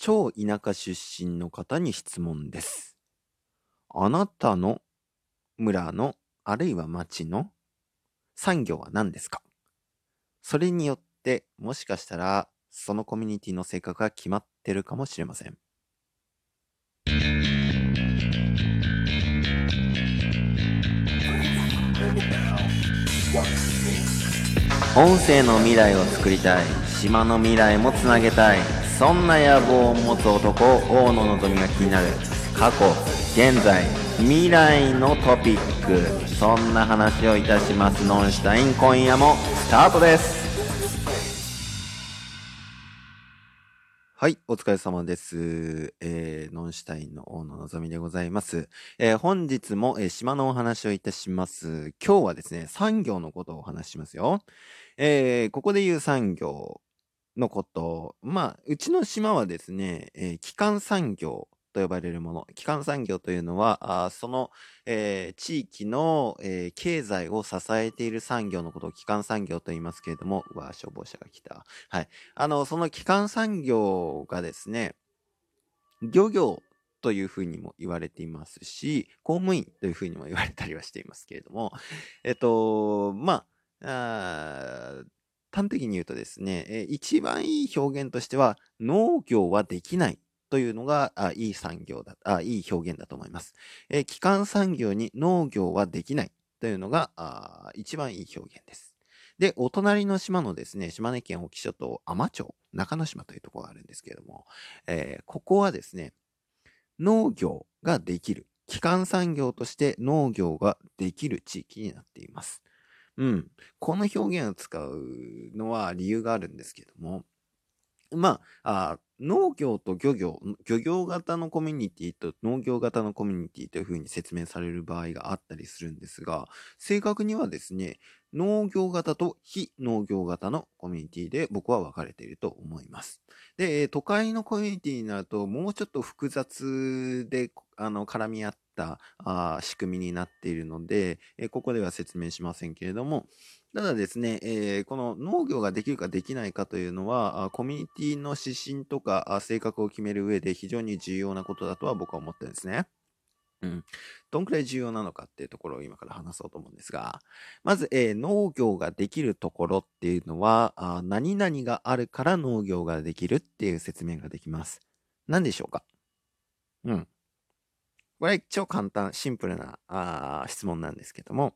超田舎出身の方に質問です。あなたの村の、あるいは町の産業は何ですか？それによって、もしかしたら、そのコミュニティの性格が決まってるかもしれません。音声の未来を作りたい島の未来もつなげたいそんな野望を持つ男大野のぞみが気になる過去現在未来のトピックそんな話をいたしますノンシュタイン今夜もスタートですはい、お疲れ様です。えー、ノンシュタインの大野のぞみでございます。えー本日も、えー島のお話をいたします。今日はですね、産業のことをお話ししますよ。えーここで言う産業のこと、まあ、うちの島はですね、えー基幹産業と呼ばれるもの。基幹産業というのは、あその、えー地域の、えー経済を支えている産業のことを基幹産業と言いますけれども、うわ、消防車が来た。はい。あの、その基幹産業がですね、漁業というふうにも言われていますし、公務員というふうにも言われたりはしていますけれども、えっと、まあ、あ端的に言うとですね、え一番いい表現としては、農業はできないというのが、あいい産業だ、あいい表現だと思います。えー基幹産業に農業はできないというのが、あ一番いい表現です。で、お隣の島のですね、島根県沖諸島海士町、中之島というところがあるんですけれども、えーここはですね、農業ができる。基幹産業として農業ができる地域になっています。うん。この表現を使うのは理由があるんですけども、まあ、あ農業と漁業、漁業型のコミュニティと農業型のコミュニティというふうに説明される場合があったりするんですが、正確にはですね、農業型と非農業型のコミュニティで僕は分かれていると思います。で、都会のコミュニティになると、もうちょっと複雑で、あの、絡み合ったあ仕組みになっているので、えここでは説明しませんけれども、ただですね、えーこの農業ができるかできないかというのは、コミュニティの指針とか性格を決める上で非常に重要なことだとは僕は思ってるんですね。うん。どんくらい重要なのかっていうところを今から話そうと思うんですが、まず、えー農業ができるところっていうのは、あ何々があるから農業ができるっていう説明ができます。何でしょうか？うん。これ超簡単、シンプルなあ質問なんですけども、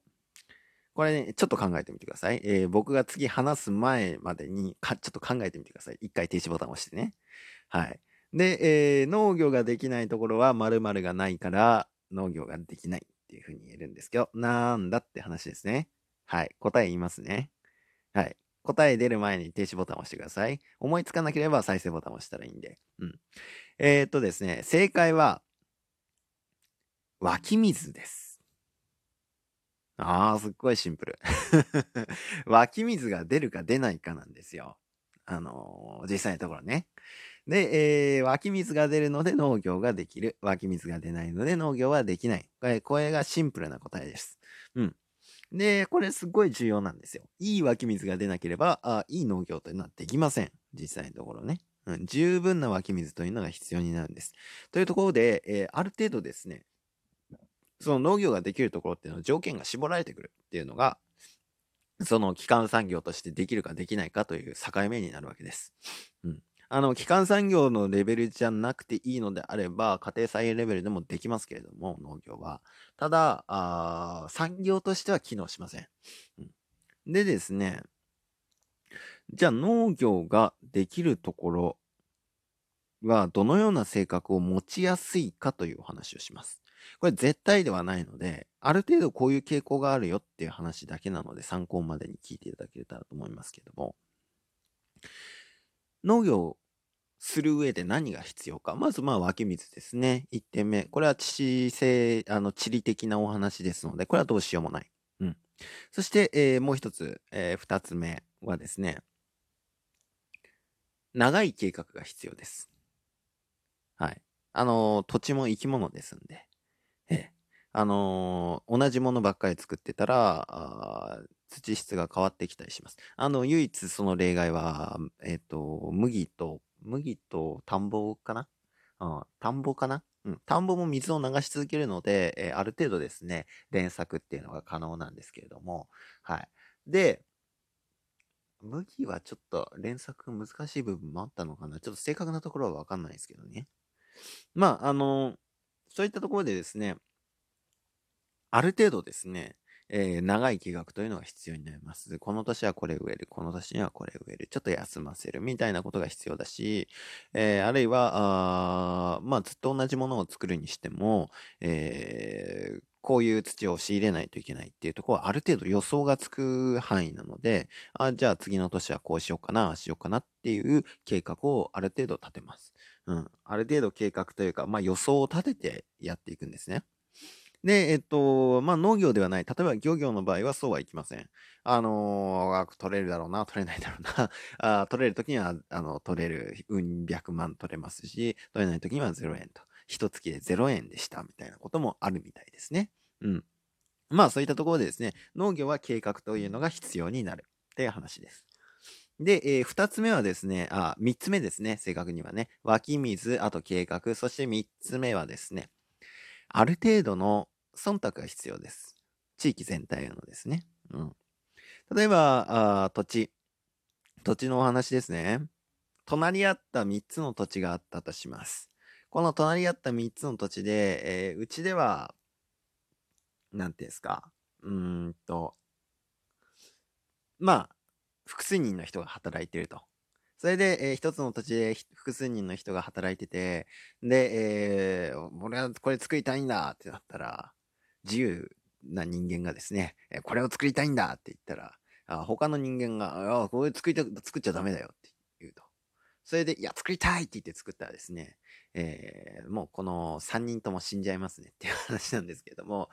これね、ちょっと考えてみてください。えー僕が次話す前までにか、ちょっと考えてみてください。一回停止ボタンを押してね。はい。で、えー農業ができないところは〇〇がないから農業ができないっていうふうに言えるんですけど、なんだって話ですね。はい。答え言いますね。はい。答え出る前に停止ボタンを押してください。思いつかなければ再生ボタンを押したらいいんで。うん。えー、っとですね、正解は、湧き水です。ああ、すっごいシンプル。湧き水が出るか出ないかなんですよ。あのー実際のところね。で、えー湧き水が出るので農業ができる。湧き水が出ないので農業はできない。これ、これがシンプルな答えです。うん。で、これすごい重要なんですよ。いい湧き水が出なければ、あいい農業というのはできません。実際のところね。うん、十分な湧き水というのが必要になるんです。というところで、えーある程度ですね、その農業ができるところっていうのは条件が絞られてくるっていうのが、その基幹産業としてできるかできないかという境目になるわけです。うん。あの、基幹産業のレベルじゃなくていいのであれば、家庭菜園レベルでもできますけれども、農業は。ただ、あ産業としては機能しません。うん、でですね、じゃあ農業ができるところはどのような性格を持ちやすいかというお話をします。これ絶対ではないので、ある程度こういう傾向があるよっていう話だけなので参考までに聞いていただけたらと思いますけども、農業する上で何が必要か。まずまあ湧き水ですね。1点目。これは地性、あの地理的なお話ですので、これはどうしようもない。うん。そして、えーもう一つ、えー二つ目はですね、長い計画が必要です。はい。あのー土地も生き物ですんで、あのー同じものばっかり作ってたら、土質が変わってきたりします。あの、唯一その例外は、えっ、と、麦と麦と田んぼかな？うん、田んぼかな？うん、田んぼも水を流し続けるので、えー、ある程度ですね、連作っていうのが可能なんですけれども、はい。で、麦はちょっと連作難しい部分もあったのかな？ちょっと正確なところはわかんないですけどね。まあ、あの、そういったところでですね、ある程度ですね、えー、長い計画というのが必要になります。この年はこれ植える、この年にはこれ植える、ちょっと休ませるみたいなことが必要だし、えー、あるいは、あまあ、ずっと同じものを作るにしても、えー、こういう土を仕入れないといけないっていうところはある程度予想がつく範囲なので、あじゃあ次の年はこうしようかな、ああしようかなっていう計画をある程度立てます。うん。ある程度計画というか、まあ予想を立ててやっていくんですね。で、えっと、まあ、農業ではない。例えば漁業の場合はそうはいきません。あのー、取れるだろうな、取れないだろうな。あ取れるときには、あの、取れる、うん百万取れますし、取れないときには0円と。一月で0円でした、みたいなこともあるみたいですね。うん。まあ、そういったところでですね、農業は計画というのが必要になるっていう話です。で、えー、二つ目はですね、あ、三つ目ですね、正確にはね。湧き水、あと計画、そして三つ目はですね、ある程度の忖度が必要です。地域全体のですね。うん。例えば、あ土地。土地のお話ですね。隣り合った3つの土地があったとします。この隣り合った3つの土地で、えー、うちでは、なんていうんですか。うーんと、まあ、複数人の人が働いてると。それで、えー、一つの土地で複数人の人が働いてて、で、えー、俺はこれ作りたいんだってなったら、自由な人間がですね、これを作りたいんだって言ったら、あ他の人間が、あこれ作りた作っちゃダメだよって言うと。それで、いや、作りたいって言って作ったらですね、えー、もうこの3人とも死んじゃいますねっていう話なんですけども、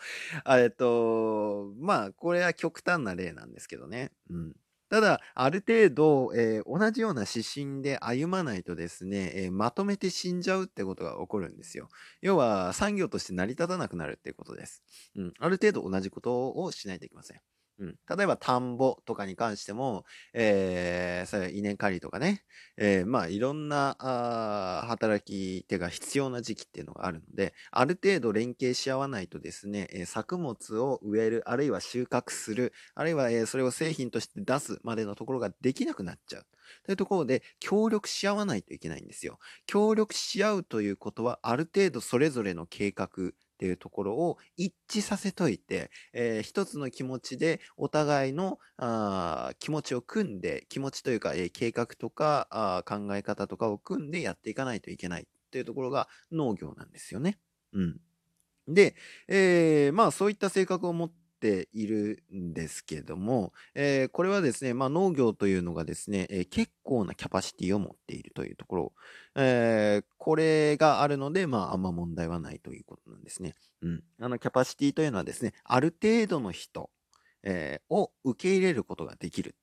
えっと、まあ、これは極端な例なんですけどね。うん。ただ、ある程度、えー、同じような指針で歩まないとですね、えー、まとめて死んじゃうってことが起こるんですよ。要は、産業として成り立たなくなるっていうことです。うん。ある程度同じことをしないといけません。うん、例えば田んぼとかに関しても、えー、それ稲刈りとかね、えー、まあいろんなあ働き手が必要な時期っていうのがあるので、ある程度連携し合わないとですね、えー、作物を植える、あるいは収穫する、あるいは、えー、それを製品として出すまでのところができなくなっちゃう。というところで、協力し合わないといけないんですよ。協力し合うということは、ある程度それぞれの計画、っていうところを一致させといて、えー、一つの気持ちでお互いのあ気持ちを組んで、気持ちというか、えー、計画とかあ考え方とかを組んでやっていかないといけないっていうところが農業なんですよね。うん。で、えー、まあそういった性格を持ているんですけども、えー、これはですね、まあ、農業というのがですね、えー、結構なキャパシティを持っているというところ、えー、これがあるので、まあ、あんま問題はないということなんですね。うん。あの、キャパシティというのはですね、ある程度の人、えを受け入れることができる。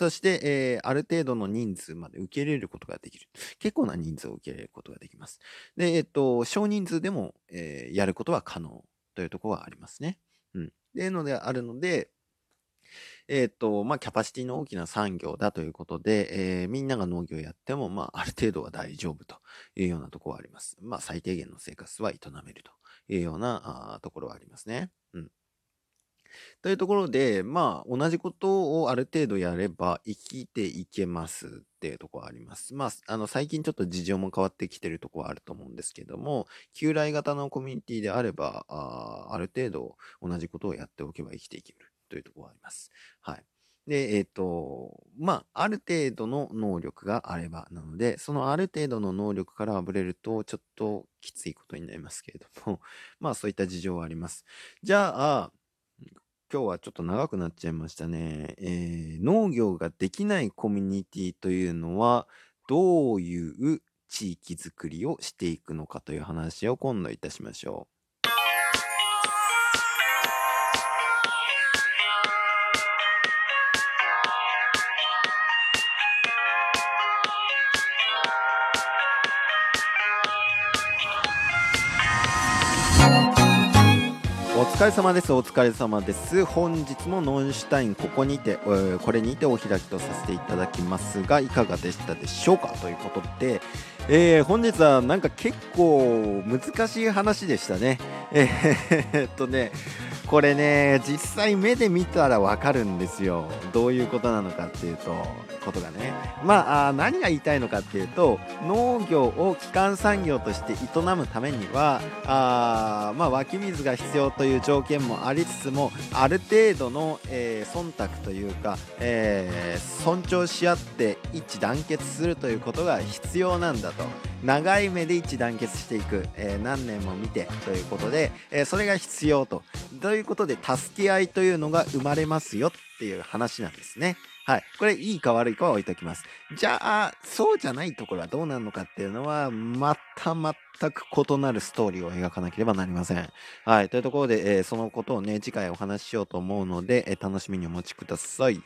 そして、えー、ある程度の人数まで受け入れることができる。結構な人数を受け入れることができます。で、えっと、少人数でも、えー、やることは可能というところはありますね。うん。っていうのであるので、えっ、ー、と、まあ、キャパシティの大きな産業だということで、えー、みんなが農業やっても、まあ、ある程度は大丈夫というようなところはあります。まあ、最低限の生活は営めるというようなあところはありますね。うん。というところで、まあ、同じことをある程度やれば生きていけますっていうところはあります。まあ、あの、最近ちょっと事情も変わってきてるとこはあると思うんですけども、旧来型のコミュニティであれば、あある程度同じことをやっておけば生きていけるというところはあります。はい。で、えっ、ー、と、まあ、ある程度の能力があればなので、そのある程度の能力からあぶれると、ちょっときついことになりますけれども、まあ、そういった事情はあります。じゃあ、今日はちょっと長くなっちゃいましたね。えー、農業ができないコミュニティというのは、どういう地域づくりをしていくのかという話を今度いたしましょう。疲れ様です。お疲れ様です。本日もノンシュタインここにて、えー、これにてお開きとさせていただきますがいかがでしたでしょうか？ということで、えー、本日はなんか結構難しい話でしたね。えー、っとねこれね実際目で見たらわかるんですよ。どういうことなのかっていうとことがね。まあ何が言いたいのかっていうと農業を基幹産業として営むためにはあまあ、湧き水が必要という条件もありつつもある程度の、えー、忖度というか、えー、尊重し合って一致団結するということが必要なんだと。長い目で一致団結していく、えー、何年も見てということで、えそれが必要とということで助け合いというのが生まれますよっていう話なんですね。はい。これ、いいか悪いかは置いときます。じゃあ、そうじゃないところはどうなるのかっていうのは、また全く異なるストーリーを描かなければなりません。はい。というところで、えー、そのことをね、次回お話ししようと思うので、えー、楽しみにお待ちください。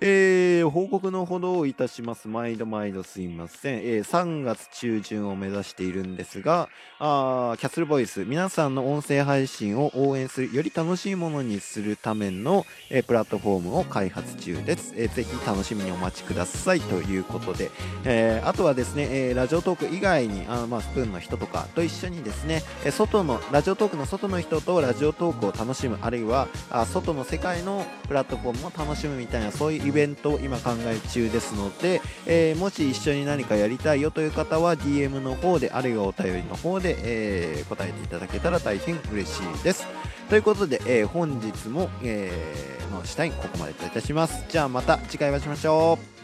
えー、報告のほどをいたします。毎度毎度すいません。えー、3月中旬を目指しているんですが、あキャッスルボイス、皆さんの音声配信を応援する、より楽しいものにするための、えー、プラットフォームを開発中です。えー、ぜひ楽しみにお待ちくださいということで、えー、あとはですね、えー、ラジオトーク以外に、あまあ、スプーンの人とかと一緒にですね、え外の、ラジオトークの外の人とラジオトークを楽しむ、あるいは、あ外の世界のプラットフォームを楽しむみたいな、そういうイベントを今考え中ですので、えー、もし一緒に何かやりたいよという方は DM の方で、あるいはお便りの方で、え、答えていただけたら大変嬉しいです。ということで、えー、本日も、えー、の下にここまでといたします。じゃあまた次回お会いしましょう。